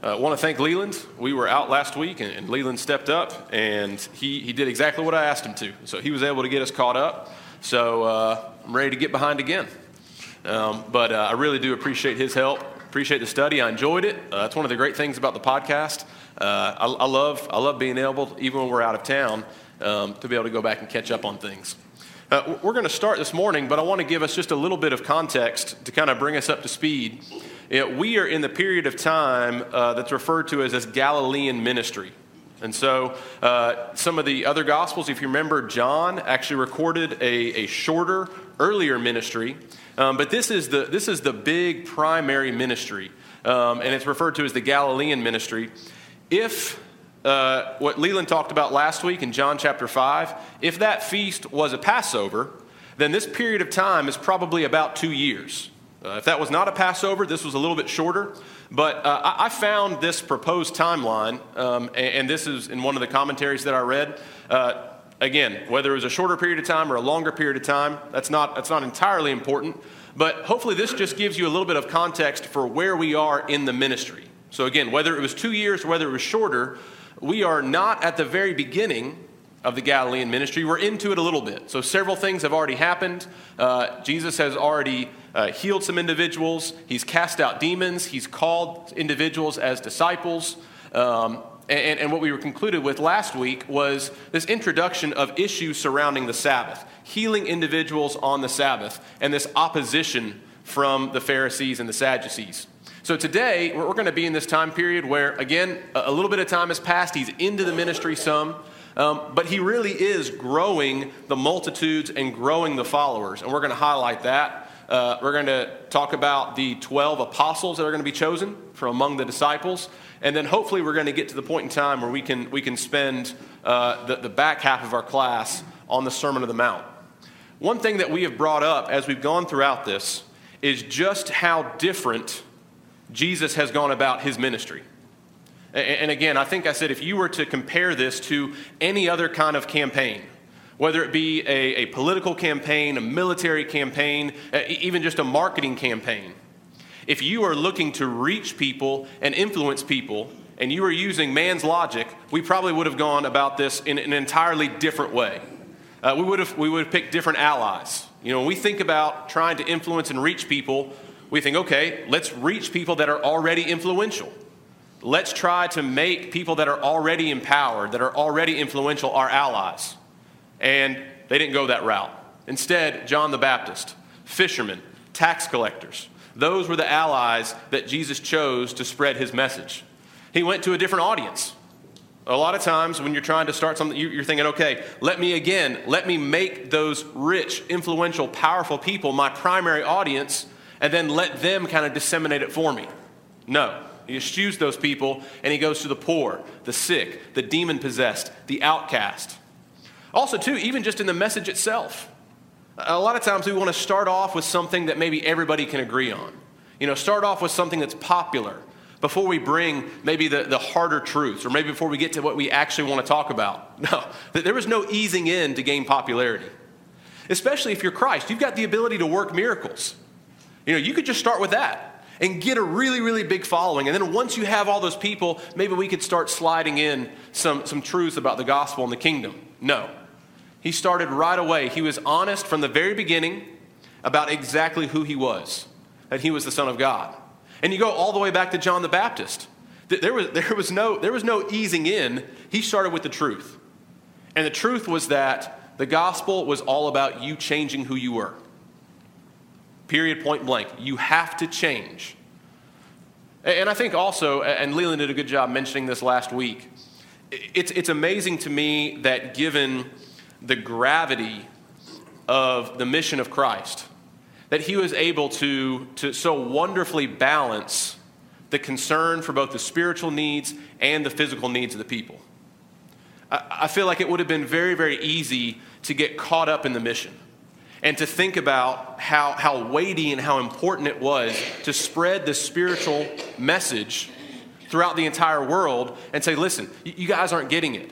I uh, want to thank Leland. We were out last week, and, and Leland stepped up, and he, he did exactly what I asked him to. So he was able to get us caught up. So uh, I'm ready to get behind again. Um, but uh, I really do appreciate his help. Appreciate the study. I enjoyed it. Uh, that's one of the great things about the podcast. Uh, I, I, love I love being able, even when we're out of town, um, to be able to go back and catch up on things. Uh, we're going to start this morning, but I want to give us just a little bit of context to kind of bring us up to speed we are in the period of time uh, that's referred to as this Galilean ministry. And so, uh, some of the other gospels, if you remember, John actually recorded a, a shorter, earlier ministry. Um, but this is, the, this is the big primary ministry, um, and it's referred to as the Galilean ministry. If uh, what Leland talked about last week in John chapter 5, if that feast was a Passover, then this period of time is probably about two years. Uh, if that was not a Passover, this was a little bit shorter. But uh, I, found this proposed timeline, um, and, and, this is in one of the commentaries that I read. Uh, again, whether it was a shorter period of time or a longer period of time, that's not, that's not entirely important. But hopefully, this just gives you a little bit of context for where we are in the ministry. So, again, whether it was two years or whether it was shorter, we are not at the very beginning of the Galilean ministry. We're into it a little bit. So, several things have already happened. Uh, Jesus has already uh, healed some individuals, he's cast out demons, he's called individuals as disciples. Um, and, and, what we were concluded with last week was this introduction of issues surrounding the Sabbath, healing individuals on the Sabbath, and this opposition from the Pharisees and the Sadducees. So today, we're going to be in this time period where, again, a little bit of time has passed. He's into the ministry some. Um, but he really is growing the multitudes and growing the followers. And we're going to highlight that. Uh, we're going to talk about the 12 apostles that are going to be chosen from among the disciples. And then hopefully we're going to get to the point in time where we can, we can spend uh, the, the back half of our class on the Sermon of the Mount. One thing that we have brought up as we've gone throughout this is just how different Jesus has gone about his ministry. And again, I think I said if you were to compare this to any other kind of campaign, whether it be a, a political campaign, a military campaign, even just a marketing campaign, if you are looking to reach people and influence people, and you are using man's logic, we probably would have gone about this in an entirely different way. Uh, we, would have, we would have picked different allies. You know, when we think about trying to influence and reach people, we think, okay, let's reach people that are already influential. Let's try to make people that are already empowered, that are already influential, our allies. And they didn't go that route. Instead, John the Baptist, fishermen, tax collectors, those were the allies that Jesus chose to spread his message. He went to a different audience. A lot of times when you're trying to start something, you're thinking, okay, let me again, let me make those rich, influential, powerful people my primary audience, and then let them kind of disseminate it for me. No. He eschews those people and he goes to the poor, the sick, the demon possessed, the outcast. Also, too, even just in the message itself. A lot of times we want to start off with something that maybe everybody can agree on. You know, start off with something that's popular before we bring maybe the, the harder truths or maybe before we get to what we actually want to talk about. No, there was no easing in to gain popularity. Especially if you're Christ, you've got the ability to work miracles. You know, you could just start with that and get a really, really big following. And then once you have all those people, maybe we could start sliding in some, some truths about the gospel and the kingdom. No. He started right away. He was honest from the very beginning about exactly who he was, that he was the Son of God. And you go all the way back to John the Baptist. There was, there was, no, there was no easing in. He started with the truth. And the truth was that the gospel was all about you changing who you were. Period, point blank. You have to change. And I think also, and Leland did a good job mentioning this last week, it's, it's amazing to me that given the gravity of the mission of Christ, that he was able to, to so wonderfully balance the concern for both the spiritual needs and the physical needs of the people. I, I feel like it would have been very, very easy to get caught up in the mission and to think about how, how weighty and how important it was to spread the spiritual message throughout the entire world and say, listen, you guys aren't getting it.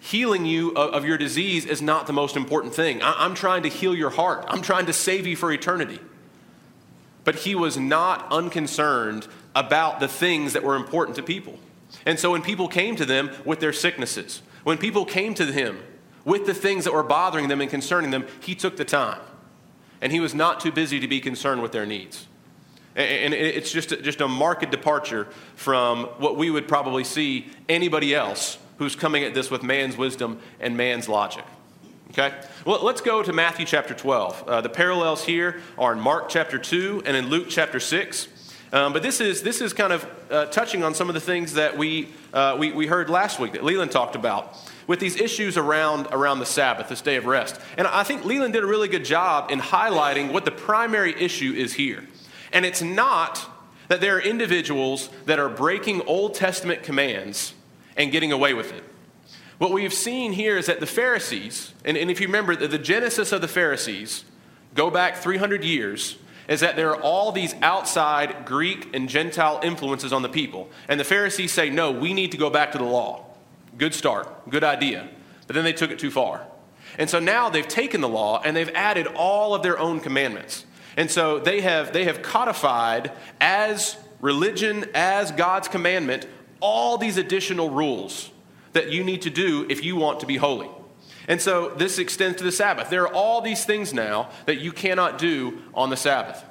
Healing you of, your disease is not the most important thing. I'm trying to heal your heart, I'm trying to save you for eternity. but he was not unconcerned about the things that were important to people. And so when people came to them with their sicknesses, when people came to him with the things that were bothering them and concerning them, he took the time. And he was not too busy to be concerned with their needs. And it's just a, just a marked departure from what we would probably see anybody else who's coming at this with man's wisdom and man's logic. Okay? Well, let's go to Matthew chapter 12. Uh, the parallels here are in Mark chapter 2 and in Luke chapter 6. Um, but this is, this is kind of uh, touching on some of the things that we, uh, we, we heard last week that Leland talked about with these issues around, around the Sabbath, this day of rest. And I think Leland did a really good job in highlighting what the primary issue is here. And it's not that there are individuals that are breaking Old Testament commands and getting away with it. What we've seen here is that the Pharisees, and, and if you remember the, the genesis of the Pharisees, go back 300 years, is that there are all these outside Greek and Gentile influences on the people. And the Pharisees say, no, we need to go back to the law. Good start, good idea. But then they took it too far. And so now they've taken the law and they've added all of their own commandments. And so they have, they have codified as religion, as God's commandment, all these additional rules that you need to do if you want to be holy. And so this extends to the Sabbath. There are all these things now that you cannot do on the Sabbath.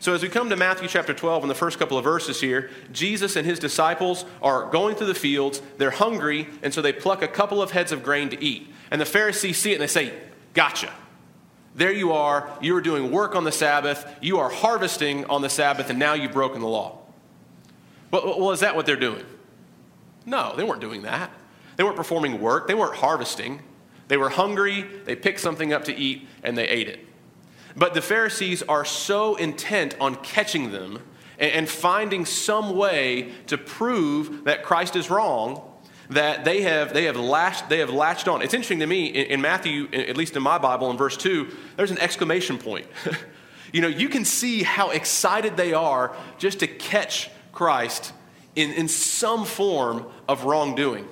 So, as we come to Matthew chapter 12, in the first couple of verses here, Jesus and his disciples are going through the fields. They're hungry, and so they pluck a couple of heads of grain to eat. And the Pharisees see it and they say, Gotcha. There you are. You are doing work on the Sabbath. You are harvesting on the Sabbath, and now you've broken the law. Well, is that what they're doing? No, they weren't doing that. They weren't performing work, they weren't harvesting. They were hungry, they picked something up to eat, and they ate it. But the Pharisees are so intent on catching them and finding some way to prove that Christ is wrong that they have, they have, latched, they have latched on. It's interesting to me, in, Matthew, at least in my Bible, in verse 2, there's an exclamation point. you know, you can see how excited they are just to catch Christ in, in some form of wrongdoing.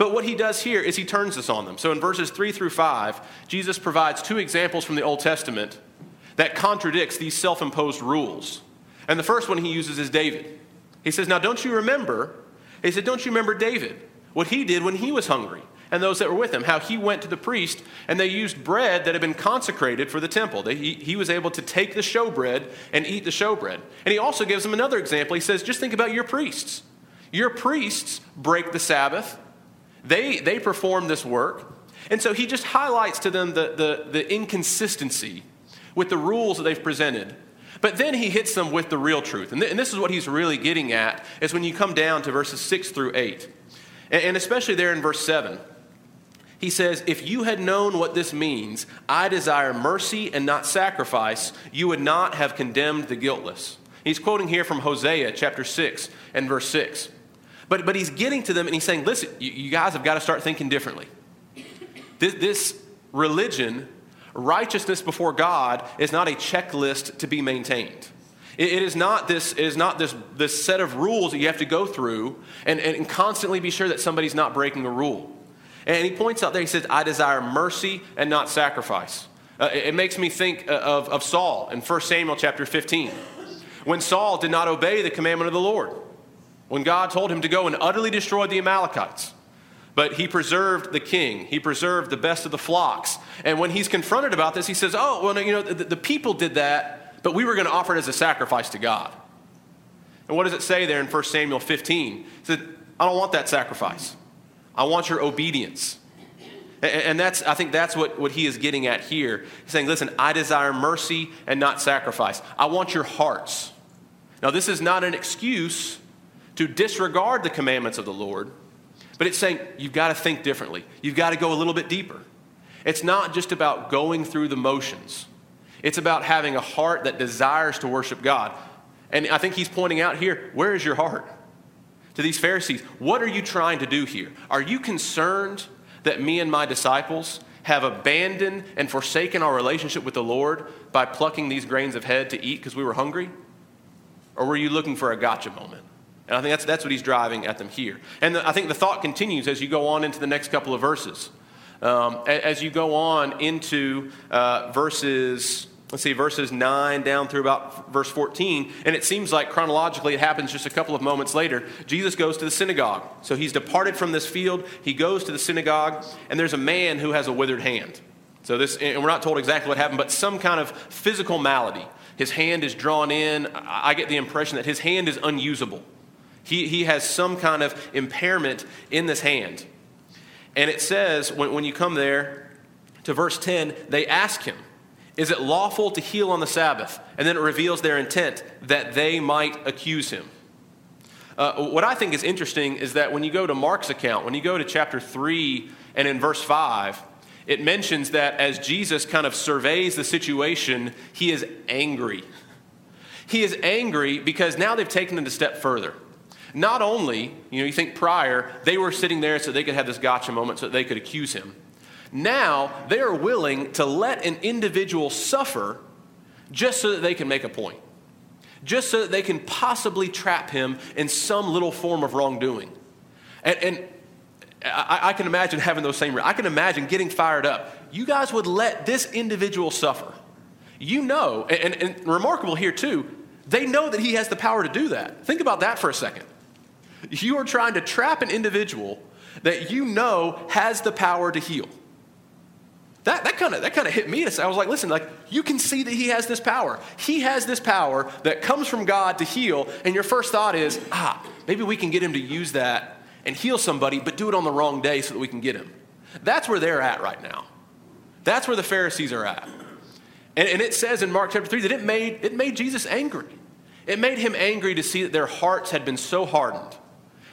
But what he does here is he turns this on them. So in verses 3 through 5, Jesus provides two examples from the Old Testament that contradicts these self-imposed rules. And the first one he uses is David. He says, "Now don't you remember?" He said, "Don't you remember David? What he did when he was hungry?" and those that were with him, how he went to the priest and they used bread that had been consecrated for the temple. He, he was able to take the showbread and eat the showbread. And he also gives them another example. He says, just think about your priests. Your priests break the Sabbath they, they perform this work. And so he just highlights to them the, the, the inconsistency with the rules that they've presented. But then he hits them with the real truth. And, th- and this is what he's really getting at, is when you come down to verses 6 through 8. And, and especially there in verse 7. He says, If you had known what this means, I desire mercy and not sacrifice, you would not have condemned the guiltless. He's quoting here from Hosea chapter 6 and verse 6. But, but he's getting to them and he's saying, listen, you, you guys have got to start thinking differently. This, this religion, righteousness before God, is not a checklist to be maintained. It, it is not, this, it is not this, this set of rules that you have to go through and, and constantly be sure that somebody's not breaking a rule. And he points out there, he says, I desire mercy and not sacrifice. Uh, it, it makes me think uh, of, of Saul in 1 Samuel chapter 15. When Saul did not obey the commandment of the Lord, when God told him to go and utterly destroy the Amalekites. But he preserved the king. He preserved the best of the flocks. And when he's confronted about this, he says, Oh, well, you know, the, the people did that, but we were going to offer it as a sacrifice to God. And what does it say there in 1 Samuel 15? It said, I don't want that sacrifice. I want your obedience. And that's, I think that's what, what he is getting at here. He's saying, listen, I desire mercy and not sacrifice. I want your hearts. Now, this is not an excuse to disregard the commandments of the Lord, but it's saying you've got to think differently. You've got to go a little bit deeper. It's not just about going through the motions, it's about having a heart that desires to worship God. And I think he's pointing out here where is your heart? To these Pharisees, what are you trying to do here? Are you concerned that me and my disciples have abandoned and forsaken our relationship with the Lord by plucking these grains of head to eat because we were hungry? Or were you looking for a gotcha moment? And I think that's, that's what he's driving at them here. And the, I think the thought continues as you go on into the next couple of verses. Um, as you go on into uh, verses let's see, verses 9 down through about verse 14. And it seems like chronologically it happens just a couple of moments later. Jesus goes to the synagogue. So he's departed from this field. He goes to the synagogue, and there's a man who has a withered hand. So this, and we're not told exactly what happened, but some kind of physical malady. His hand is drawn in. I get the impression that his hand is unusable. He, he has some kind of impairment in this hand. And it says, when, when you come there to verse 10, they ask him, Is it lawful to heal on the Sabbath? And then it reveals their intent that they might accuse him. Uh, what I think is interesting is that when you go to Mark's account, when you go to chapter 3 and in verse 5, it mentions that as Jesus kind of surveys the situation, he is angry. He is angry because now they've taken it a step further. Not only, you know, you think prior, they were sitting there so they could have this gotcha moment so they could accuse him. Now they are willing to let an individual suffer just so that they can make a point, just so that they can possibly trap him in some little form of wrongdoing. And, and I, I, can imagine having those same, I can imagine getting fired up. You guys would let this individual suffer. You know, and, and remarkable here too, they know that he has the power to do that. Think about that for a second. You are trying to trap an individual that you know has the power to heal. That, that kind of that kind of hit me. I was like, listen, like you can see that he has this power. He has this power that comes from God to heal, and your first thought is, ah, maybe we can get him to use that and heal somebody, but do it on the wrong day so that we can get him. That's where they're at right now. That's where the Pharisees are at. And, and it says in Mark chapter 3 that it made, it made Jesus angry. It made him angry to see that their hearts had been so hardened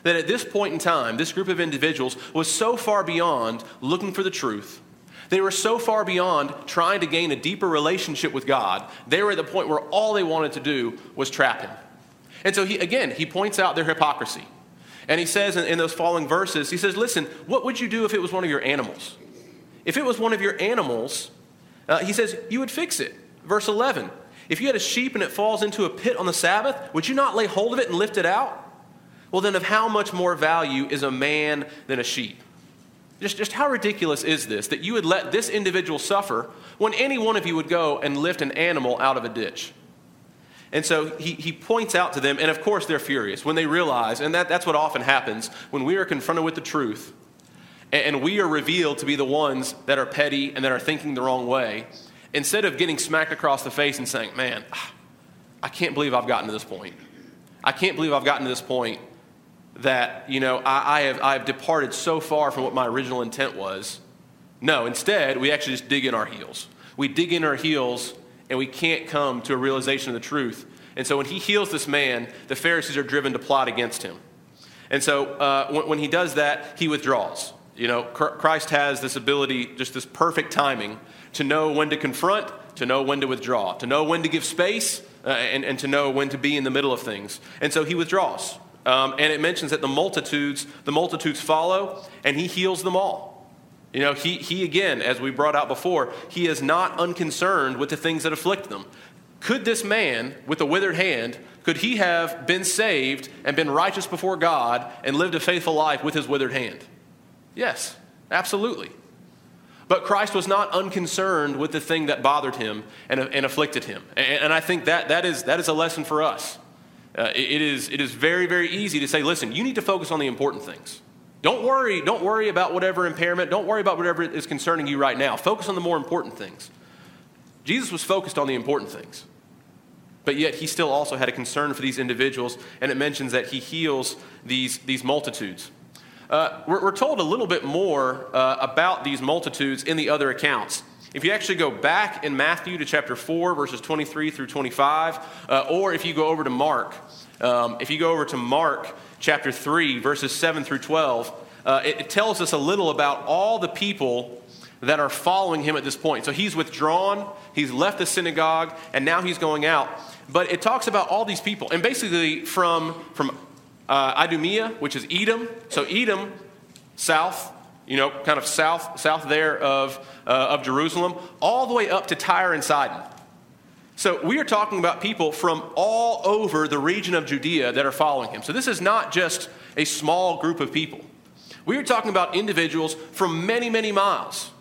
that at this point in time, this group of individuals was so far beyond looking for the truth. They were so far beyond trying to gain a deeper relationship with God. They were at the point where all they wanted to do was trap him. And so, he, again, he points out their hypocrisy. And he says in, in those following verses, he says, Listen, what would you do if it was one of your animals? If it was one of your animals, uh, he says, you would fix it. Verse 11 If you had a sheep and it falls into a pit on the Sabbath, would you not lay hold of it and lift it out? Well, then, of how much more value is a man than a sheep? Just, just how ridiculous is this that you would let this individual suffer when any one of you would go and lift an animal out of a ditch? And so he, he points out to them, and of course they're furious when they realize, and that, that's what often happens when we are confronted with the truth and, and we are revealed to be the ones that are petty and that are thinking the wrong way. Instead of getting smacked across the face and saying, Man, I can't believe I've gotten to this point. I can't believe I've gotten to this point that, you know, I, I, have, I have departed so far from what my original intent was. No, instead, we actually just dig in our heels. We dig in our heels and we can't come to a realization of the truth. And so when he heals this man, the Pharisees are driven to plot against him. And so uh, when, when, he does that, he withdraws. You know, Christ has this ability, just this perfect timing, to know when to confront, to know when to withdraw, to know when to give space, uh, and, and to know when to be in the middle of things. And so he withdraws. Um, and it mentions that the multitudes, the multitudes follow, and he heals them all. You know, he, he again, as we brought out before, he is not unconcerned with the things that afflict them. Could this man with a withered hand, could he have been saved and been righteous before God and lived a faithful life with his withered hand? Yes, absolutely. But Christ was not unconcerned with the thing that bothered him and, and afflicted him. And, and, I think that, that, is, that is a lesson for us. Uh, it, is, it is very, very easy to say, listen, you need to focus on the important things. Don't worry, don't worry about whatever impairment, don't worry about whatever is concerning you right now. Focus on the more important things. Jesus was focused on the important things. But yet he still also had a concern for these individuals, and it mentions that he heals these, these multitudes. Uh, we're, we're, told a little bit more uh, about these multitudes in the other accounts. If you actually go back in Matthew to chapter 4, verses 23 through 25, uh, or if you go over to Mark, um, if you go over to Mark chapter 3, verses 7 through 12, uh, it, it tells us a little about all the people that are following him at this point. So he's withdrawn, he's left the synagogue, and now he's going out. But it talks about all these people. And basically, from, from uh, Idumea, which is Edom, so Edom, south, you know, kind of south, south there of, uh, of Jerusalem, all the way up to Tyre and Sidon. So we are talking about people from all over the region of Judea that are following him. So this is not just a small group of people. We are talking about individuals from many, many miles.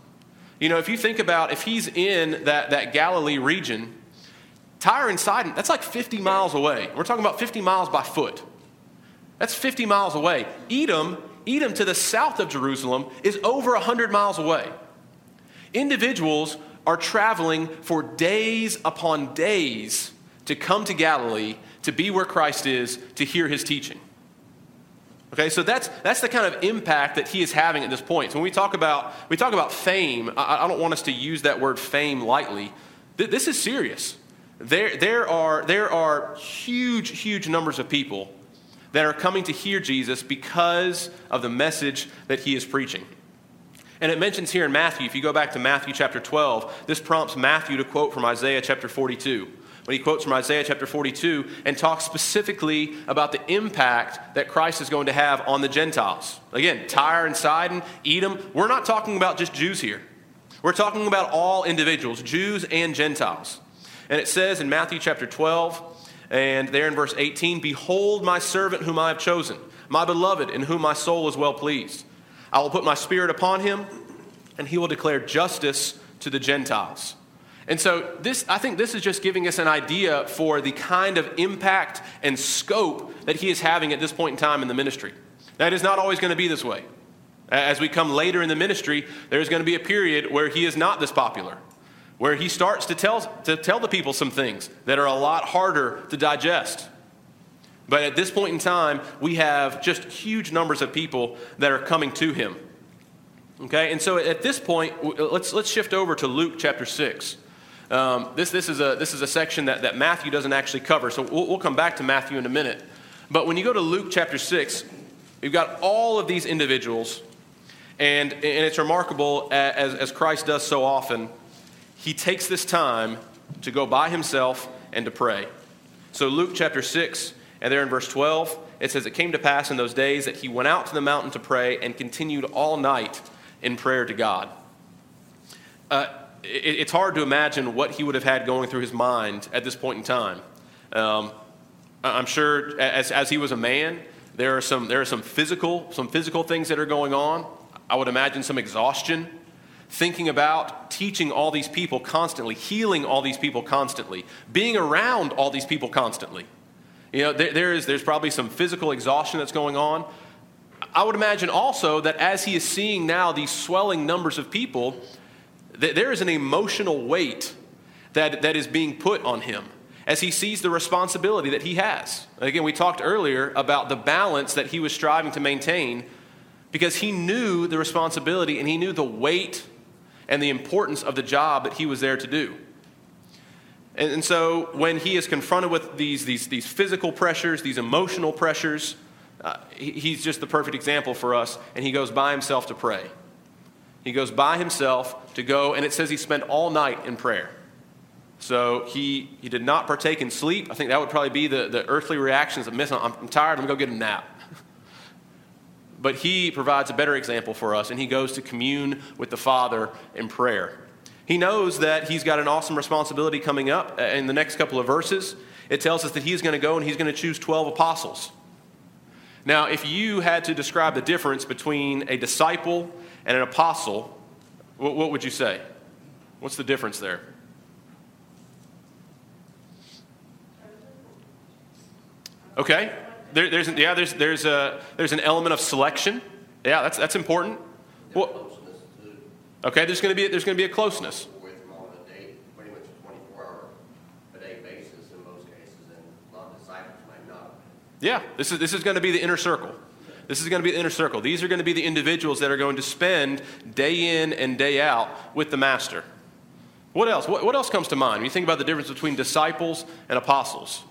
You know, if you think about if he's in that, that Galilee region, Tyre and Sidon, that's like 50 miles away. We're talking about 50 miles by foot. That's 50 miles away. Edom, Edom to the south of Jerusalem, is over 100 miles away. Individuals are traveling for days upon days to come to Galilee to be where Christ is to hear his teaching. Okay, so that's, that's the kind of impact that he is having at this point. So when we talk about, we talk about fame, I, I don't want us to use that word fame lightly. Th- this is serious. There, there, are, there are huge, huge numbers of people that are coming to hear Jesus because of the message that he is preaching. And it mentions here in Matthew, if you go back to Matthew chapter 12, this prompts Matthew to quote from Isaiah chapter 42. When he quotes from Isaiah chapter 42 and talks specifically about the impact that Christ is going to have on the Gentiles. Again, Tyre and Sidon, Edom, we're not talking about just Jews here. We're talking about all individuals, Jews and Gentiles. And it says in Matthew chapter 12, and there in verse 18, Behold my servant whom I have chosen, my beloved, in whom my soul is well pleased. I will put my spirit upon him, and he will declare justice to the Gentiles. And so, this, I think this is just giving us an idea for the kind of impact and scope that he is having at this point in time in the ministry. That is not always going to be this way. As we come later in the ministry, there's going to be a period where he is not this popular where he starts to tell, to tell the people some things that are a lot harder to digest. But at this point in time, we have just huge numbers of people that are coming to him. Okay, and so at this point, let's, let's shift over to Luke chapter 6. Um, this, this, is a, this is a section that, that Matthew doesn't actually cover, so we'll, we'll come back to Matthew in a minute. But when you go to Luke chapter 6, you've got all of these individuals, and, and it's remarkable, as, as Christ does so often, he takes this time to go by himself and to pray. So, Luke chapter 6, and there in verse 12, it says, It came to pass in those days that he went out to the mountain to pray and continued all night in prayer to God. Uh, it, it's hard to imagine what he would have had going through his mind at this point in time. Um, I'm sure as, as he was a man, there are, some, there are some physical, some physical things that are going on. I would imagine some exhaustion thinking about teaching all these people constantly, healing all these people constantly, being around all these people constantly. You know, there, there is, there's probably some physical exhaustion that's going on. I would imagine also that as he is seeing now these swelling numbers of people, that there is an emotional weight that, that is being put on him as he sees the responsibility that he has. Again, we talked earlier about the balance that he was striving to maintain because he knew the responsibility and he knew the weight and the importance of the job that he was there to do. And, and so when he is confronted with these, these, these physical pressures, these emotional pressures, uh, he, he's just the perfect example for us, and he goes by himself to pray. He goes by himself to go, and it says he spent all night in prayer. So he, he did not partake in sleep. I think that would probably be the, the earthly reactions of, miss, I'm, I'm tired, I'm going to go get a nap. But he provides a better example for us, and he goes to commune with the Father in prayer. He knows that he's got an awesome responsibility coming up uh, in the next couple of verses. It tells us that he's going to go and he's going to choose 12 apostles. Now, if you had to describe the difference between a disciple and an apostle, what, what would you say? What's the difference there? Okay, there, there's, yeah, there's, there's, a, there's an element of selection. Yeah, that's, that's important. Well, okay, there's going to be there's going to be a closeness. Yeah, this is, this is going to be the inner circle. This is going to be the inner circle. These are going to be the individuals that are going to spend day in and day out with the master. What else? What, what else comes to mind when you think about the difference between disciples and apostles?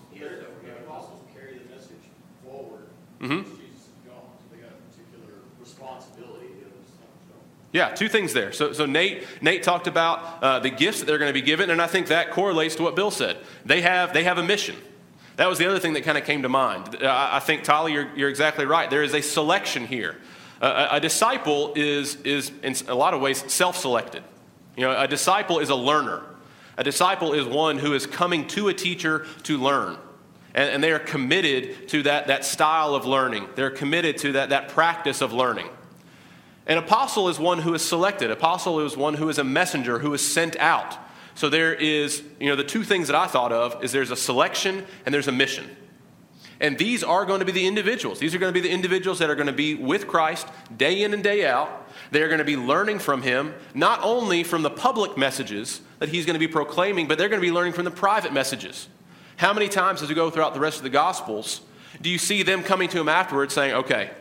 Mm-hmm. Yeah, two things there. So, so Nate, Nate talked about uh, the gifts that they're going to be given, and I think that correlates to what Bill said. They have, they have a mission. That was the other thing that kind of came to mind. I, I think, Tolly, you're, you're exactly right. There is a selection here. Uh, a, a disciple is, is, in a lot of ways, self selected. You know, a disciple is a learner. A disciple is one who is coming to a teacher to learn and, and they are committed to that, that style of learning. They're committed to that, that practice of learning. An apostle is one who is selected. Apostle is one who is a messenger, who is sent out. So there is, you know, the two things that I thought of is there's a selection and there's a mission. And these are going to be the individuals. These are going to be the individuals that are going to be with Christ day in and day out. They are going to be learning from him, not only from the public messages that he's going to be proclaiming, but they're going to be learning from the private messages. How many times as we go throughout the rest of the Gospels do you see them coming to him afterwards saying, okay,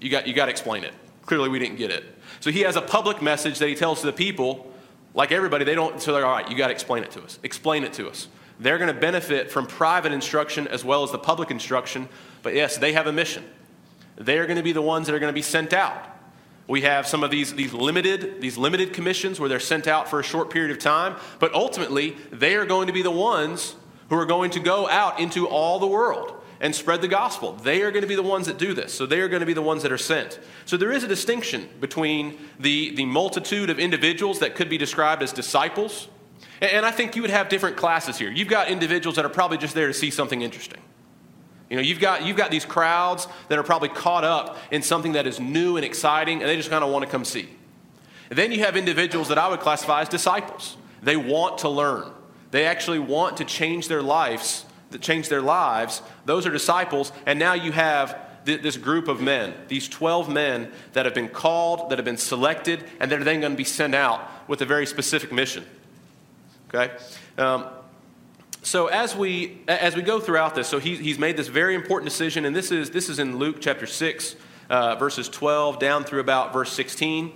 you got, you got to explain it? Clearly, we didn't get it. So he has a public message that he tells to the people. Like everybody, they don't, so they're all right, you got to explain it to us. Explain it to us. They're going to benefit from private instruction as well as the public instruction. But yes, they have a mission. They're going to be the ones that are going to be sent out. We have some of these, these, limited, these limited commissions where they're sent out for a short period of time, but ultimately, they are going to be the ones who are going to go out into all the world and spread the gospel. They are going to be the ones that do this. So they are going to be the ones that are sent. So there is a distinction between the, the multitude of individuals that could be described as disciples. And I think you would have different classes here. You've got individuals that are probably just there to see something interesting. You know, you've got, you've got these crowds that are probably caught up in something that is new and exciting, and they just kind of want to come see. And then you have individuals that I would classify as disciples. They want to learn. They actually want to change their lives that changed their lives, those are disciples. And now you have th- this group of men, these 12 men that have been called, that have been selected, and that are then going to be sent out with a very specific mission. Okay? Um, so as we as we go throughout this, so he, he's made this very important decision, and this is this is in Luke chapter six, uh, verses twelve down through about verse sixteen.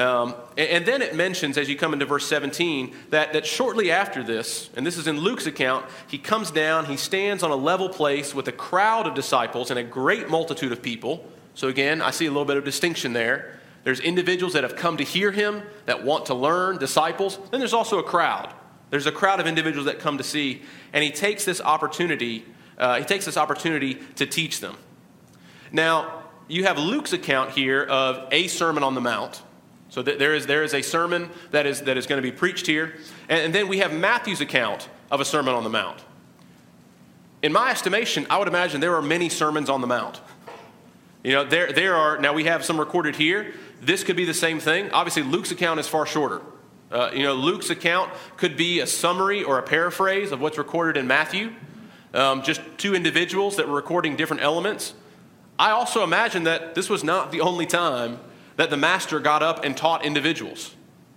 Um, and then it mentions, as you come into verse 17, that, that shortly after this, and this is in Luke's account, he comes down, he stands on a level place with a crowd of disciples and a great multitude of people. So again, I see a little bit of distinction there. There's individuals that have come to hear him, that want to learn, disciples. Then there's also a crowd. There's a crowd of individuals that come to see, and he takes this opportunity, uh, he takes this opportunity to teach them. Now, you have Luke's account here of a Sermon on the Mount. So there is, there is a sermon that is, that is going to be preached here. And, and then we have Matthew's account of a Sermon on the Mount. In my estimation, I would imagine there are many sermons on the Mount. You know, there, there are, now we have some recorded here. This could be the same thing. Obviously, Luke's account is far shorter. Uh, you know, Luke's account could be a summary or a paraphrase of what's recorded in Matthew, um, just two individuals that were recording different elements. I also imagine that this was not the only time that the master got up and taught individuals.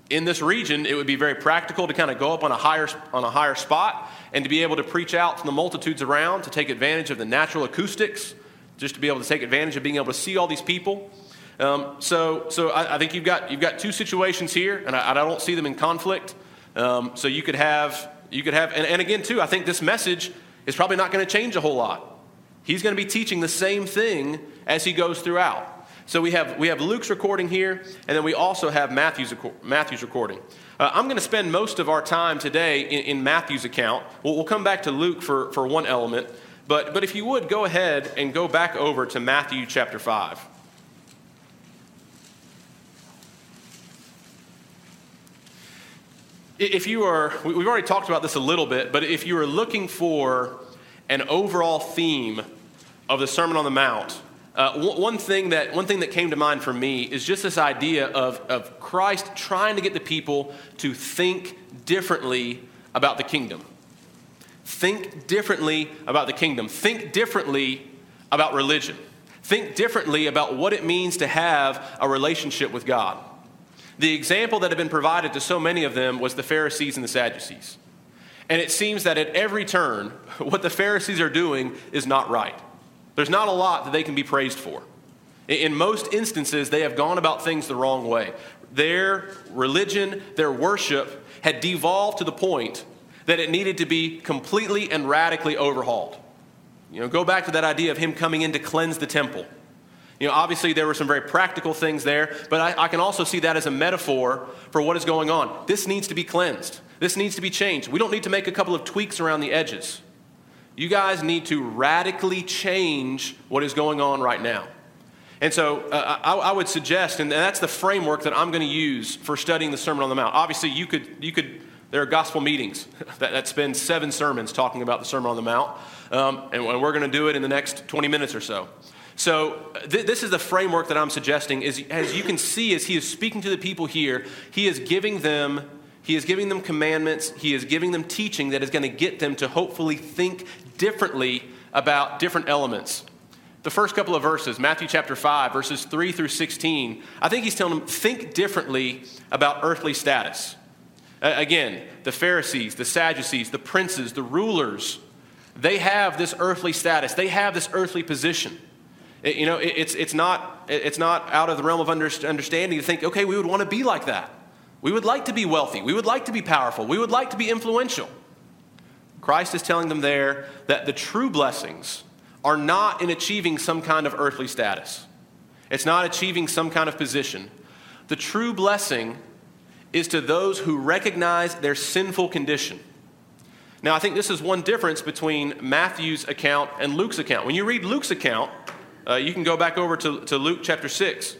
In this region, it would be very practical to kind of go up on a higher, on a higher spot and to be able to preach out to the multitudes around, to take advantage of the natural acoustics, just to be able to take advantage of being able to see all these people. Um, so so I, I, think you've got, you've got two situations here, and I, I don't see them in conflict. Um, so you could have, you could have and, and again, too, I think this message is probably not going to change a whole lot. He's going to be teaching the same thing as he goes throughout. So we have, we have Luke's recording here, and then we also have Matthew's, Matthew's recording. Uh, I'm going to spend most of our time today in, in Matthew's account. We'll, we'll, come back to Luke for, for one element, but, but if you would, go ahead and go back over to Matthew chapter 5. If you are, we've already talked about this a little bit, but if you are looking for an overall theme of the Sermon on the Mount, uh, one, thing that, one thing that came to mind for me is just this idea of, of Christ trying to get the people to think differently about the kingdom. Think differently about the kingdom. Think differently about religion. Think differently about what it means to have a relationship with God. The example that had been provided to so many of them was the Pharisees and the Sadducees. And it seems that at every turn, what the Pharisees are doing is not right. There's not a lot that they can be praised for. In most instances, they have gone about things the wrong way. Their religion, their worship had devolved to the point that it needed to be completely and radically overhauled. You know, go back to that idea of him coming in to cleanse the temple. You know, obviously there were some very practical things there, but I, I, can also see that as a metaphor for what is going on. This needs to be cleansed. This needs to be changed. We don't need to make a couple of tweaks around the edges. You guys need to radically change what is going on right now. And so uh, I, I, would suggest, and that's the framework that I'm going to use for studying the Sermon on the Mount. Obviously, you could, you could there are gospel meetings that, that spend seven sermons talking about the Sermon on the Mount, um, and, we're going to do it in the next 20 minutes or so. So th- this is the framework that I'm suggesting. Is as you can see, as he is speaking to the people here, he is giving them he is giving them commandments. He is giving them teaching that is going to get them to hopefully think differently about different elements. The first couple of verses, Matthew chapter 5, verses 3 through 16, I think he's telling them think differently about earthly status. Uh, again, the Pharisees, the Sadducees, the princes, the rulers, they have this earthly status, they have this earthly position. It, you know, it, it's, it's, not, it's not out of the realm of understanding to think, okay, we would want to be like that. We would like to be wealthy. We would like to be powerful. We would like to be influential. Christ is telling them there that the true blessings are not in achieving some kind of earthly status, it's not achieving some kind of position. The true blessing is to those who recognize their sinful condition. Now, I think this is one difference between Matthew's account and Luke's account. When you read Luke's account, uh, you can go back over to, to Luke chapter 6.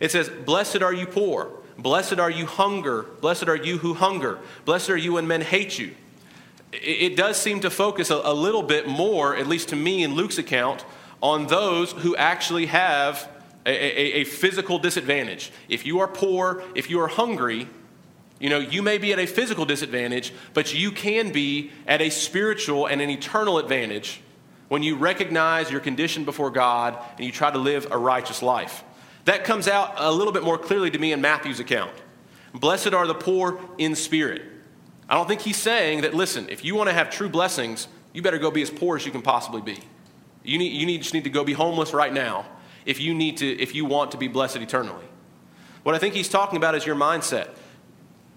It says, Blessed are you poor. Blessed are you hunger. Blessed are you who hunger. Blessed are you when men hate you. It, does seem to focus a, a little bit more, at least to me in Luke's account, on those who actually have a, a, a, physical disadvantage. If you are poor, if you are hungry, you know, you may be at a physical disadvantage, but you can be at a spiritual and an eternal advantage when you recognize your condition before God and you try to live a righteous life. That comes out a little bit more clearly to me in Matthew's account. Blessed are the poor in spirit. I don't think he's saying that, listen, if you want to have true blessings, you better go be as poor as you can possibly be. You, need, you need, just need to go be homeless right now if you, need to, if you want to be blessed eternally. What I think he's talking about is your mindset.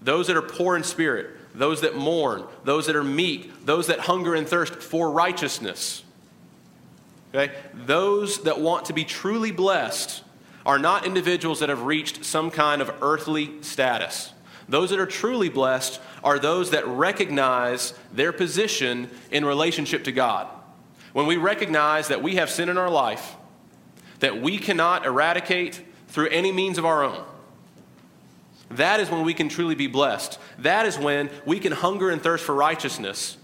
Those that are poor in spirit, those that mourn, those that are meek, those that hunger and thirst for righteousness. Okay? Those that want to be truly blessed are not individuals that have reached some kind of earthly status. Those that are truly blessed are those that recognize their position in relationship to God. When we recognize that we have sin in our life, that we cannot eradicate through any means of our own, that is when we can truly be blessed. That is when we can hunger and thirst for righteousness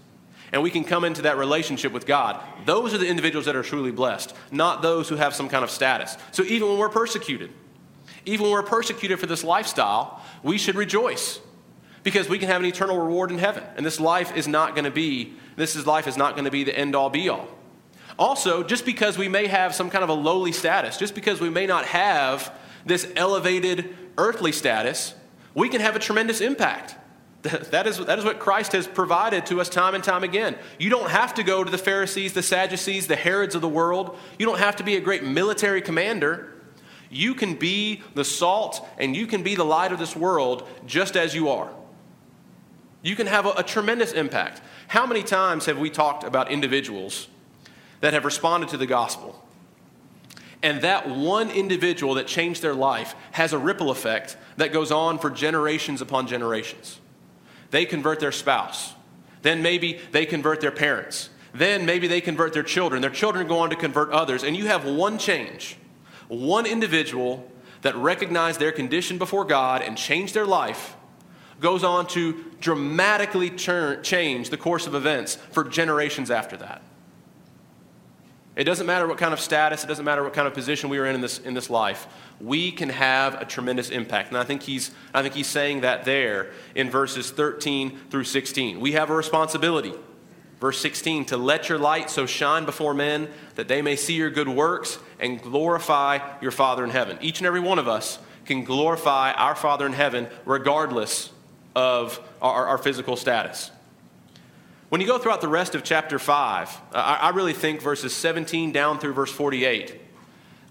and we can come into that relationship with God. Those are the individuals that are truly blessed, not those who have some kind of status. So even when we're persecuted, even when we're persecuted for this lifestyle, we should rejoice because we can have an eternal reward in heaven. And this life is not going to be this is life is not going to be the end all be all. Also, just because we may have some kind of a lowly status, just because we may not have this elevated earthly status, we can have a tremendous impact. That is, that is what Christ has provided to us time and time again. You don't have to go to the Pharisees, the Sadducees, the Herods of the world. You don't have to be a great military commander. You can be the salt and you can be the light of this world just as you are. You can have a, a tremendous impact. How many times have we talked about individuals that have responded to the gospel? And that one individual that changed their life has a ripple effect that goes on for generations upon generations they convert their spouse. Then maybe they convert their parents. Then maybe they convert their children. Their children go on to convert others. And you have one change, one individual that recognized their condition before God and changed their life goes on to dramatically turn, change the course of events for generations after that. It doesn't matter what kind of status, it doesn't matter what kind of position we are in in this, in this life. We can have a tremendous impact. And I think, he's, I think he's saying that there in verses 13 through 16. We have a responsibility. Verse 16, to let your light so shine before men that they may see your good works and glorify your Father in heaven. Each and every one of us can glorify our Father in heaven regardless of our, our physical status. When you go throughout the rest of chapter 5, uh, I, I, really think verses 17 down through verse 48,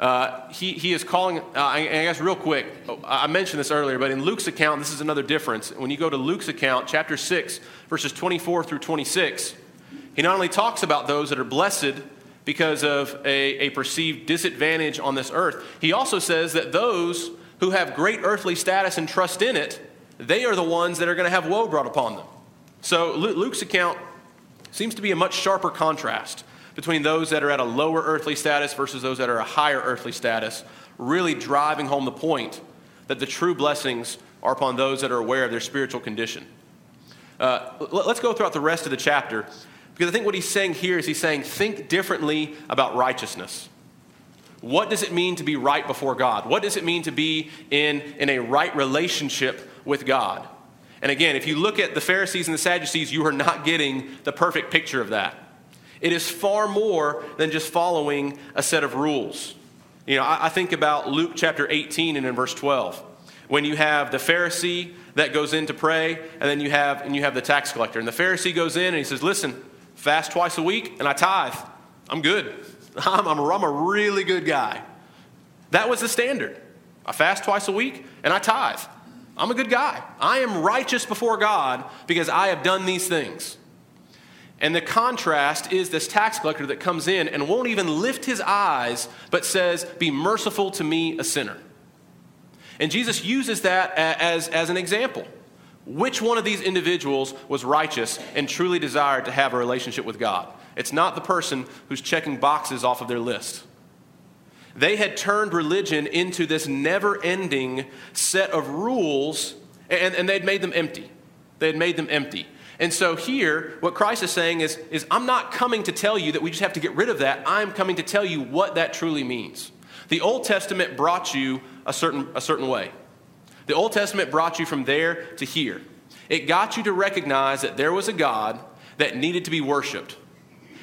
uh, he, he is calling, uh, I, I guess real quick, I mentioned this earlier, but in Luke's account, this is another difference. When you go to Luke's account, chapter 6, verses 24 through 26, he not only talks about those that are blessed because of a, a perceived disadvantage on this earth, he also says that those who have great earthly status and trust in it, they are the ones that are going to have woe brought upon them. So Luke's account seems to be a much sharper contrast between those that are at a lower earthly status versus those that are a higher earthly status, really driving home the point that the true blessings are upon those that are aware of their spiritual condition. Uh, let's go throughout the rest of the chapter because I think what he's saying here is he's saying, think differently about righteousness. What does it mean to be right before God? What does it mean to be in, in a right relationship with God? And again, if you look at the Pharisees and the Sadducees, you are not getting the perfect picture of that. It is far more than just following a set of rules. You know, I, I think about Luke chapter 18 and in verse 12, when you have the Pharisee that goes in to pray, and then you have and you have the tax collector. And the Pharisee goes in and he says, "Listen, fast twice a week, and I tithe. I'm good. I'm, I'm, a, I'm a really good guy." That was the standard. I fast twice a week, and I tithe. I'm a good guy. I am righteous before God because I have done these things. And the contrast is this tax collector that comes in and won't even lift his eyes, but says, Be merciful to me, a sinner. And Jesus uses that as, as an example. Which one of these individuals was righteous and truly desired to have a relationship with God? It's not the person who's checking boxes off of their list. They had turned religion into this never ending set of rules, and, and they'd made them empty. They had made them empty. And so here, what Christ is saying is, is, I'm not coming to tell you that we just have to get rid of that. I'm coming to tell you what that truly means. The Old Testament brought you a certain, a certain way. The Old Testament brought you from there to here. It got you to recognize that there was a God that needed to be worshiped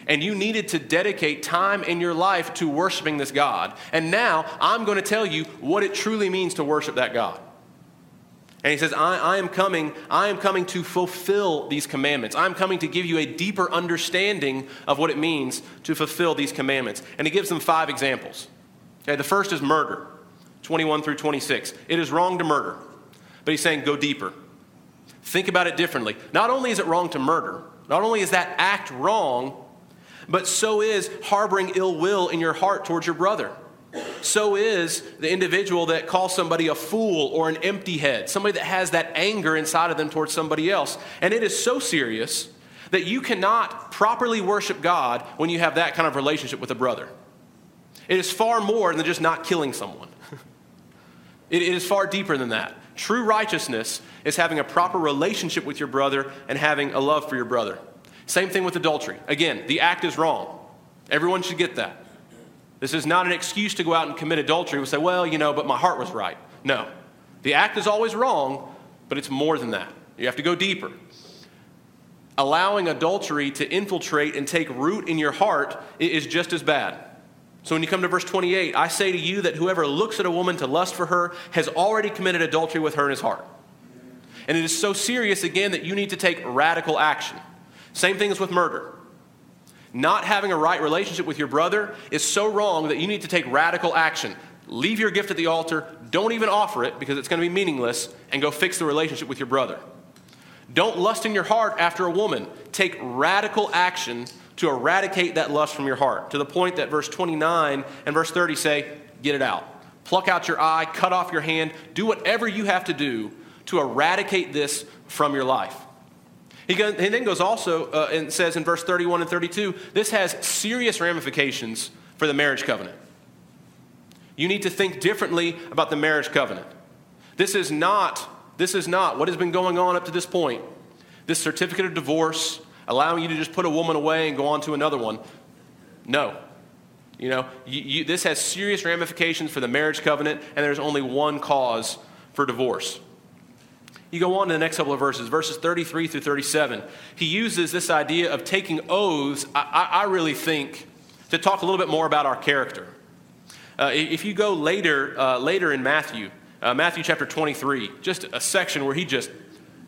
and you needed to dedicate time in your life to worshiping this God. And now I'm going to tell you what it truly means to worship that God. And he says, I, I, am coming, I am coming to fulfill these commandments. I'm coming to give you a deeper understanding of what it means to fulfill these commandments. And he gives them five examples. Okay, the first is murder, 21 through 26. It is wrong to murder, but he's saying go deeper. Think about it differently. Not only is it wrong to murder, not only is that act wrong, but so is harboring ill will in your heart towards your brother. So is the individual that calls somebody a fool or an empty head, somebody that has that anger inside of them towards somebody else. And it is so serious that you cannot properly worship God when you have that kind of relationship with a brother. It is far more than just not killing someone, it, it is far deeper than that. True righteousness is having a proper relationship with your brother and having a love for your brother. Same thing with adultery. Again, the act is wrong. Everyone should get that. This is not an excuse to go out and commit adultery and say, well, you know, but my heart was right. No. The act is always wrong, but it's more than that. You have to go deeper. Allowing adultery to infiltrate and take root in your heart is just as bad. So when you come to verse 28, I say to you that whoever looks at a woman to lust for her has already committed adultery with her in his heart. And it is so serious, again, that you need to take radical action. Same thing as with murder. Not having a right relationship with your brother is so wrong that you need to take radical action. Leave your gift at the altar, don't even offer it because it's going to be meaningless, and go fix the relationship with your brother. Don't lust in your heart after a woman. Take radical action to eradicate that lust from your heart to the point that verse 29 and verse 30 say, Get it out. Pluck out your eye, cut off your hand, do whatever you have to do to eradicate this from your life. He, he then goes also uh, and says in verse 31 and 32 this has serious ramifications for the marriage covenant. You need to think differently about the marriage covenant. This is not, this is not what has been going on up to this point. This certificate of divorce, allowing you to just put a woman away and go on to another one. No. You know, you, you, this has serious ramifications for the marriage covenant, and there's only one cause for divorce. You go on to the next couple of verses, verses 33 through 37. He uses this idea of taking oaths, I, I really think, to talk a little bit more about our character. Uh, if you go later, uh, later in Matthew, uh, Matthew chapter 23, just a section where he just,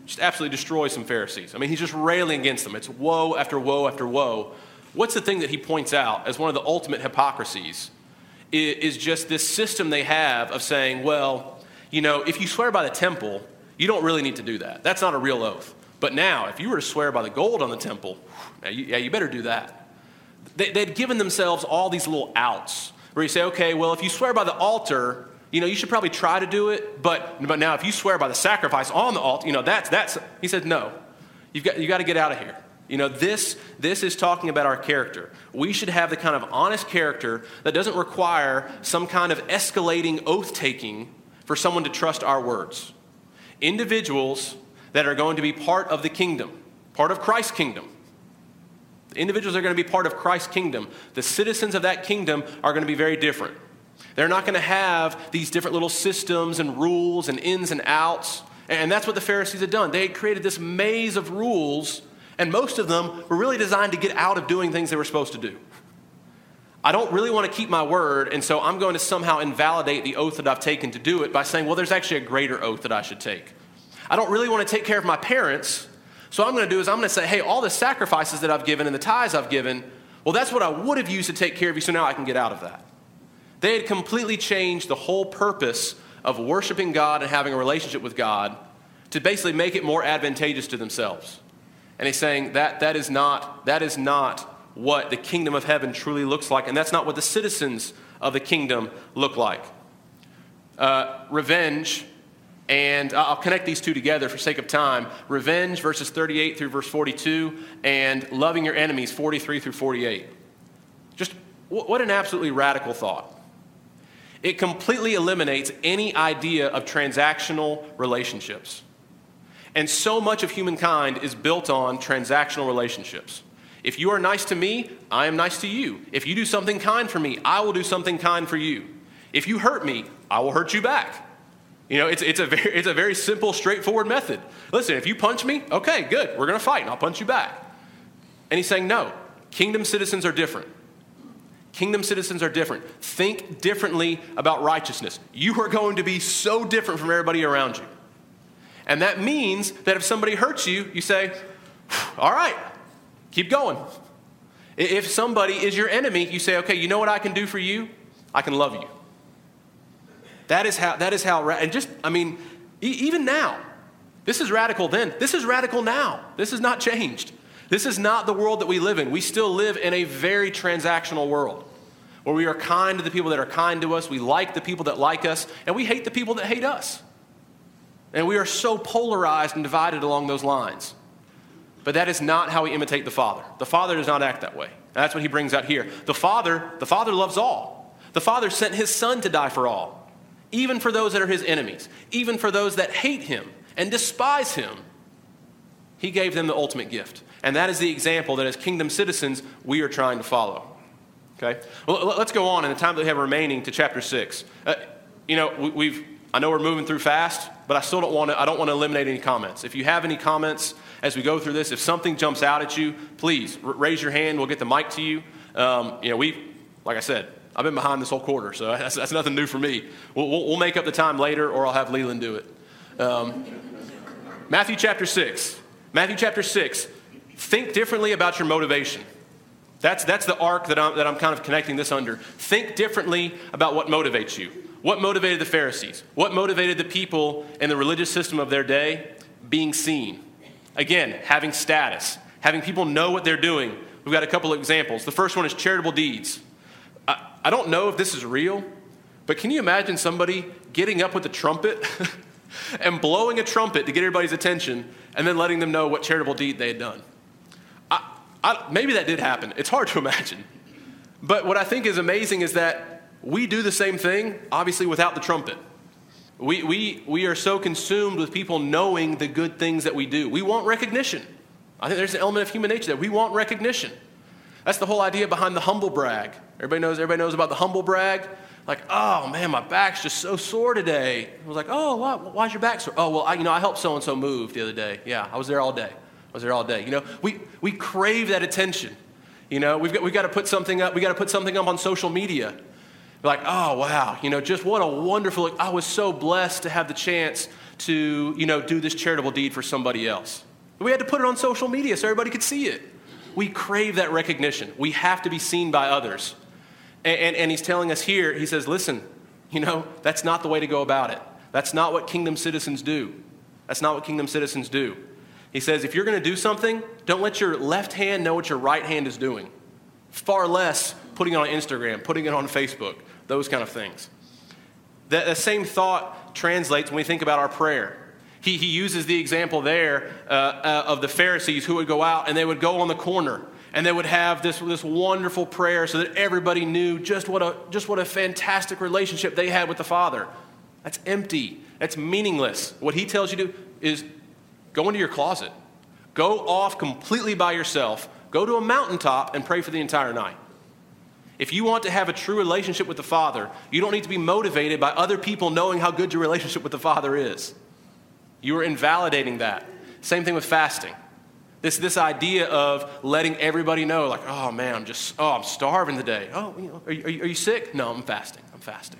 just absolutely destroys some Pharisees. I mean, he's just railing against them. It's woe after woe after woe. What's the thing that he points out as one of the ultimate hypocrisies? Is just this system they have of saying, well, you know, if you swear by the temple, you don't really need to do that. That's not a real oath. But now, if you were to swear by the gold on the temple, yeah, you, yeah, you better do that. They, they'd given themselves all these little outs where you say, okay, well, if you swear by the altar, you know, you should probably try to do it, but, but now if you swear by the sacrifice on the altar, you know, that's, that's, he said, no, you've got, you got to get out of here. You know, this, this is talking about our character. We should have the kind of honest character that doesn't require some kind of escalating oath taking for someone to trust our words individuals that are going to be part of the kingdom, part of Christ's kingdom. The individuals that are going to be part of Christ's kingdom. The citizens of that kingdom are going to be very different. They're not going to have these different little systems and rules and ins and outs. And that's what the Pharisees had done. They had created this maze of rules, and most of them were really designed to get out of doing things they were supposed to do. I don't really want to keep my word, and so I'm going to somehow invalidate the oath that I've taken to do it by saying, well, there's actually a greater oath that I should take. I don't really want to take care of my parents, so what I'm going to do is I'm going to say, hey, all the sacrifices that I've given and the tithes I've given, well, that's what I would have used to take care of you, so now I can get out of that. They had completely changed the whole purpose of worshiping God and having a relationship with God to basically make it more advantageous to themselves. And he's saying that that is not, that is not what the kingdom of heaven truly looks like, and that's not what the citizens of the kingdom look like. Uh, revenge, and I'll connect these two together for sake of time. Revenge, verses 38 through verse 42, and loving your enemies, 43 through 48. Just what an absolutely radical thought. It completely eliminates any idea of transactional relationships. And so much of humankind is built on transactional relationships. If you are nice to me, I am nice to you. If you do something kind for me, I will do something kind for you. If you hurt me, I will hurt you back. You know, it's, it's, a, very, it's a very simple, straightforward method. Listen, if you punch me, okay, good, we're to fight and I'll punch you back. And he's saying, no, kingdom citizens are different. Kingdom citizens are different. Think differently about righteousness. You are going to be so different from everybody around you. And that means that if somebody hurts you, you say, all right, Keep going. If somebody is your enemy, you say, okay, you know what I can do for you? I can love you. That is how, that is how, and just, I mean, even now, this is radical then. This is radical now. This has not changed. This is not the world that we live in. We still live in a very transactional world where we are kind to the people that are kind to us, we like the people that like us, and we hate the people that hate us. And we are so polarized and divided along those lines. But that is not how we imitate the Father. The Father does not act that way. That's what he brings out here. The Father, the Father loves all. The Father sent his Son to die for all, even for those that are his enemies, even for those that hate him and despise him. He gave them the ultimate gift. And that is the example that as kingdom citizens we are trying to follow. Okay? Well, let's go on in the time that we have remaining to chapter 6. Uh, you know, we've I know we're moving through fast, but I still don't want to I don't want to eliminate any comments. If you have any comments as we go through this. If something jumps out at you, please r- raise your hand. We'll get the mic to you. Um, you know, we, like I said, I've been behind this whole quarter, so that's, that's nothing new for me. We'll, we'll, we'll, make up the time later, or I'll have Leland do it. Um, Matthew chapter 6. Matthew chapter 6. Think differently about your motivation. That's, that's the arc that I'm, that I'm kind of connecting this under. Think differently about what motivates you. What motivated the Pharisees? What motivated the people in the religious system of their day? Being seen. Again, having status, having people know what they're doing. We've got a couple of examples. The first one is charitable deeds. I, I don't know if this is real, but can you imagine somebody getting up with a trumpet and blowing a trumpet to get everybody's attention and then letting them know what charitable deed they had done? I, maybe that did happen. It's hard to imagine. But what I think is amazing is that we do the same thing, obviously without the trumpet. We, we, we are so consumed with people knowing the good things that we do. We want recognition. I think there's an element of human nature that we want recognition. That's the whole idea behind the humble brag. Everybody knows, everybody knows about the humble brag. Like, oh man, my back's just so sore today. I was like, oh, why, why's your back sore? Oh, well, I, you know, I helped so and so move the other day. Yeah, I was there all day. Was there all day. You know, we, we crave that attention. You know, we've got, we've got to put something up. We've got to put something up on social media like, oh, wow, you know, just what a wonderful, I was so blessed to have the chance to, you know, do this charitable deed for somebody else. We had to put it on social media so everybody could see it. We crave that recognition. We have to be seen by others. And, and, and he's telling us here, he says, listen, you know, that's not the way to go about it. That's not what kingdom citizens do. That's not what kingdom citizens do. He says, if you're going to do something, don't let your left hand know what your right hand is doing. Far less putting it on Instagram, putting it on Facebook, those kind of things. The, same thought translates when we think about our prayer. He, he uses the example there uh, uh, of the Pharisees who would go out and they would go on the corner and they would have this, this wonderful prayer so that everybody knew just what, a, just what a fantastic relationship they had with the Father. That's empty. That's meaningless. What he tells you to do is go into your closet, go off completely by yourself, go to a mountaintop and pray for the entire night. If you want to have a true relationship with the Father, you don't need to be motivated by other people knowing how good your relationship with the Father is. You are invalidating that. Same thing with fasting. This, this idea of letting everybody know, like, oh man, I'm just, oh, I'm starving today. Oh, you know, are, you, are you sick? No, I'm fasting. I'm fasting.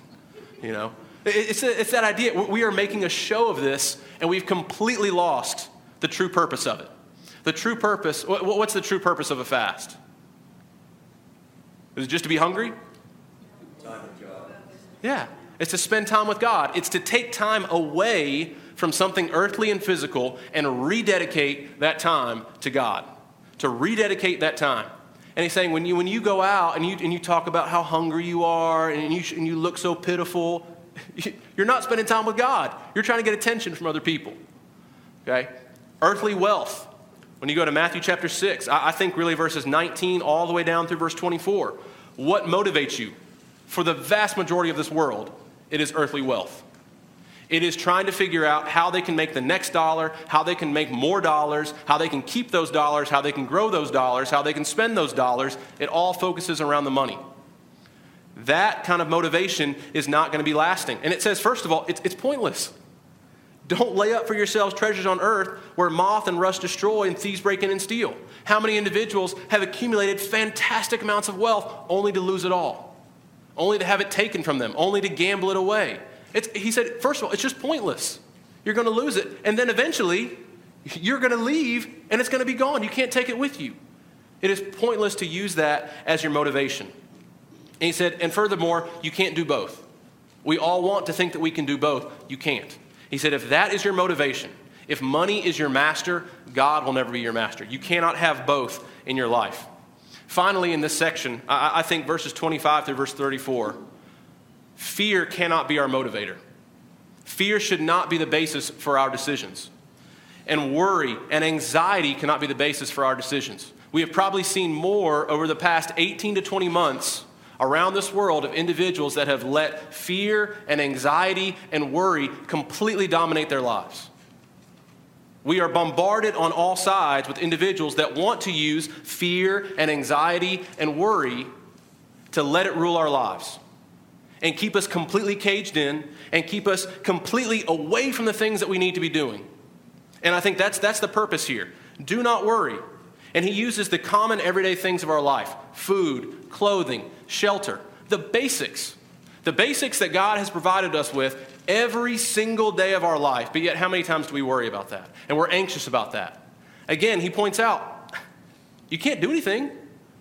You know, it's, a, it's that idea. We are making a show of this, and we've completely lost the true purpose of it. The true purpose, what's the true purpose of a fast? Is it just to be hungry? Time with God. Yeah. It's to spend time with God. It's to take time away from something earthly and physical and rededicate that time to God. To rededicate that time. And he's saying, when you, when you go out and you, and you talk about how hungry you are and you, and you look so pitiful, you're not spending time with God. You're trying to get attention from other people. Okay? Earthly wealth. When you go to Matthew chapter 6, I, I think really verses 19 all the way down through verse 24. What motivates you? For the vast majority of this world, it is earthly wealth. It is trying to figure out how they can make the next dollar, how they can make more dollars, how they can keep those dollars, how they can grow those dollars, how they can spend those dollars. It all focuses around the money. That kind of motivation is not going to be lasting. And it says, first of all, it's, it's pointless. Don't lay up for yourselves treasures on earth where moth and rust destroy and thieves break in and steal. How many individuals have accumulated fantastic amounts of wealth only to lose it all? Only to have it taken from them, only to gamble it away. It's, he said, first of all, it's just pointless. You're going to lose it. And then eventually, you're going to leave and it's going to be gone. You can't take it with you. It is pointless to use that as your motivation. And he said, and furthermore, you can't do both. We all want to think that we can do both. You can't. He said, if that is your motivation, if money is your master, God will never be your master. You cannot have both in your life. Finally, in this section, I, I think verses 25 through verse 34, fear cannot be our motivator. Fear should not be the basis for our decisions. And worry and anxiety cannot be the basis for our decisions. We have probably seen more over the past 18 to 20 months around this world of individuals that have let fear and anxiety and worry completely dominate their lives. We are bombarded on all sides with individuals that want to use fear and anxiety and worry to let it rule our lives and keep us completely caged in and keep us completely away from the things that we need to be doing. And I think that's, that's the purpose here. Do not worry. And he uses the common everyday things of our life food, clothing, shelter, the basics. The basics that God has provided us with every single day of our life. But yet, how many times do we worry about that? And we're anxious about that. Again, he points out, you can't do anything.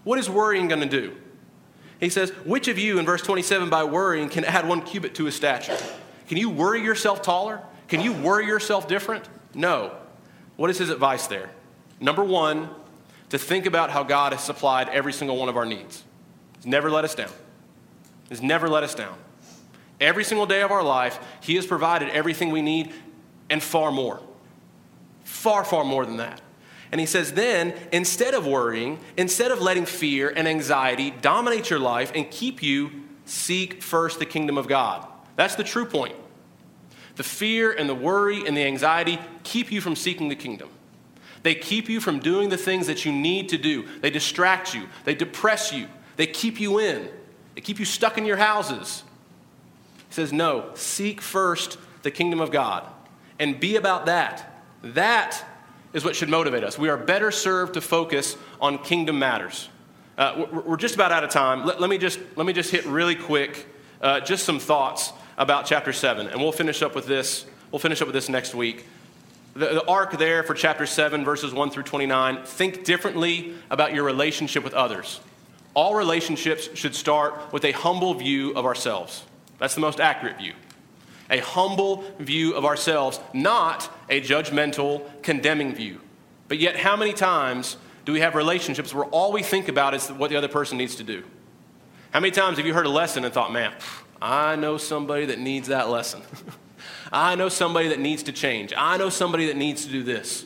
What is worrying going to do? He says, Which of you, in verse 27, by worrying, can add one cubit to his stature? Can you worry yourself taller? Can you worry yourself different? No. What is his advice there? Number one, to think about how God has supplied every single one of our needs. Never let us down. He's never let us down. Every single day of our life, He has provided everything we need and far more. Far, far more than that. And he says, then, instead of worrying, instead of letting fear and anxiety dominate your life and keep you, seek first the kingdom of God. That's the true point. The fear and the worry and the anxiety keep you from seeking the kingdom. They keep you from doing the things that you need to do. They distract you, they depress you, they keep you in, they keep you stuck in your houses. He says, No, seek first the kingdom of God and be about that. That is what should motivate us. We are better served to focus on kingdom matters. Uh, we're just about out of time. Let, let, me, just, let me just hit really quick uh, just some thoughts about chapter 7, and we'll finish up with this. We'll finish up with this next week the, the arc there for chapter 7, verses 1 through 29 think differently about your relationship with others. All relationships should start with a humble view of ourselves. That's the most accurate view. A humble view of ourselves, not a judgmental, condemning view. But yet, how many times do we have relationships where all we think about is what the other person needs to do? How many times have you heard a lesson and thought, man, I know somebody that needs that lesson? I know somebody that needs to change. I know somebody that needs to do this.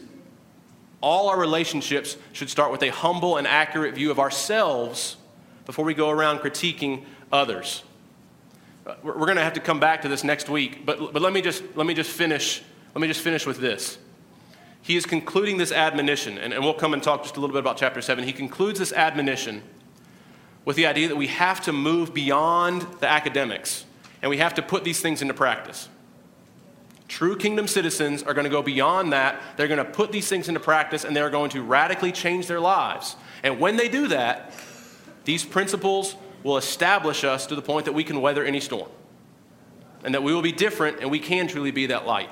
All our relationships should start with a humble and accurate view of ourselves before we go around critiquing others. Uh, we're going to have to come back to this next week, but, but let, me just, let me just finish. Let me just finish with this. He is concluding this admonition, and, and we'll come and talk just a little bit about chapter 7. He concludes this admonition with the idea that we have to move beyond the academics and we have to put these things into practice. True kingdom citizens are going to go beyond that. They're going to put these things into practice and they're going to radically change their lives. And when they do that, these principles will establish us to the point that we can weather any storm and that we will be different and we can truly be that light.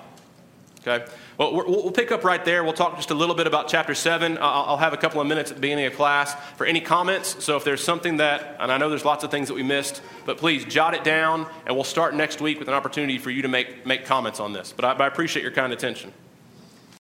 Okay? Well, we'll pick up right there. We'll talk just a little bit about chapter 7. I'll have a couple of minutes at the beginning of class for any comments. So if there's something that, and I know there's lots of things that we missed, but please jot it down and we'll start next week with an opportunity for you to make, make comments on this. But I, but I appreciate your kind attention.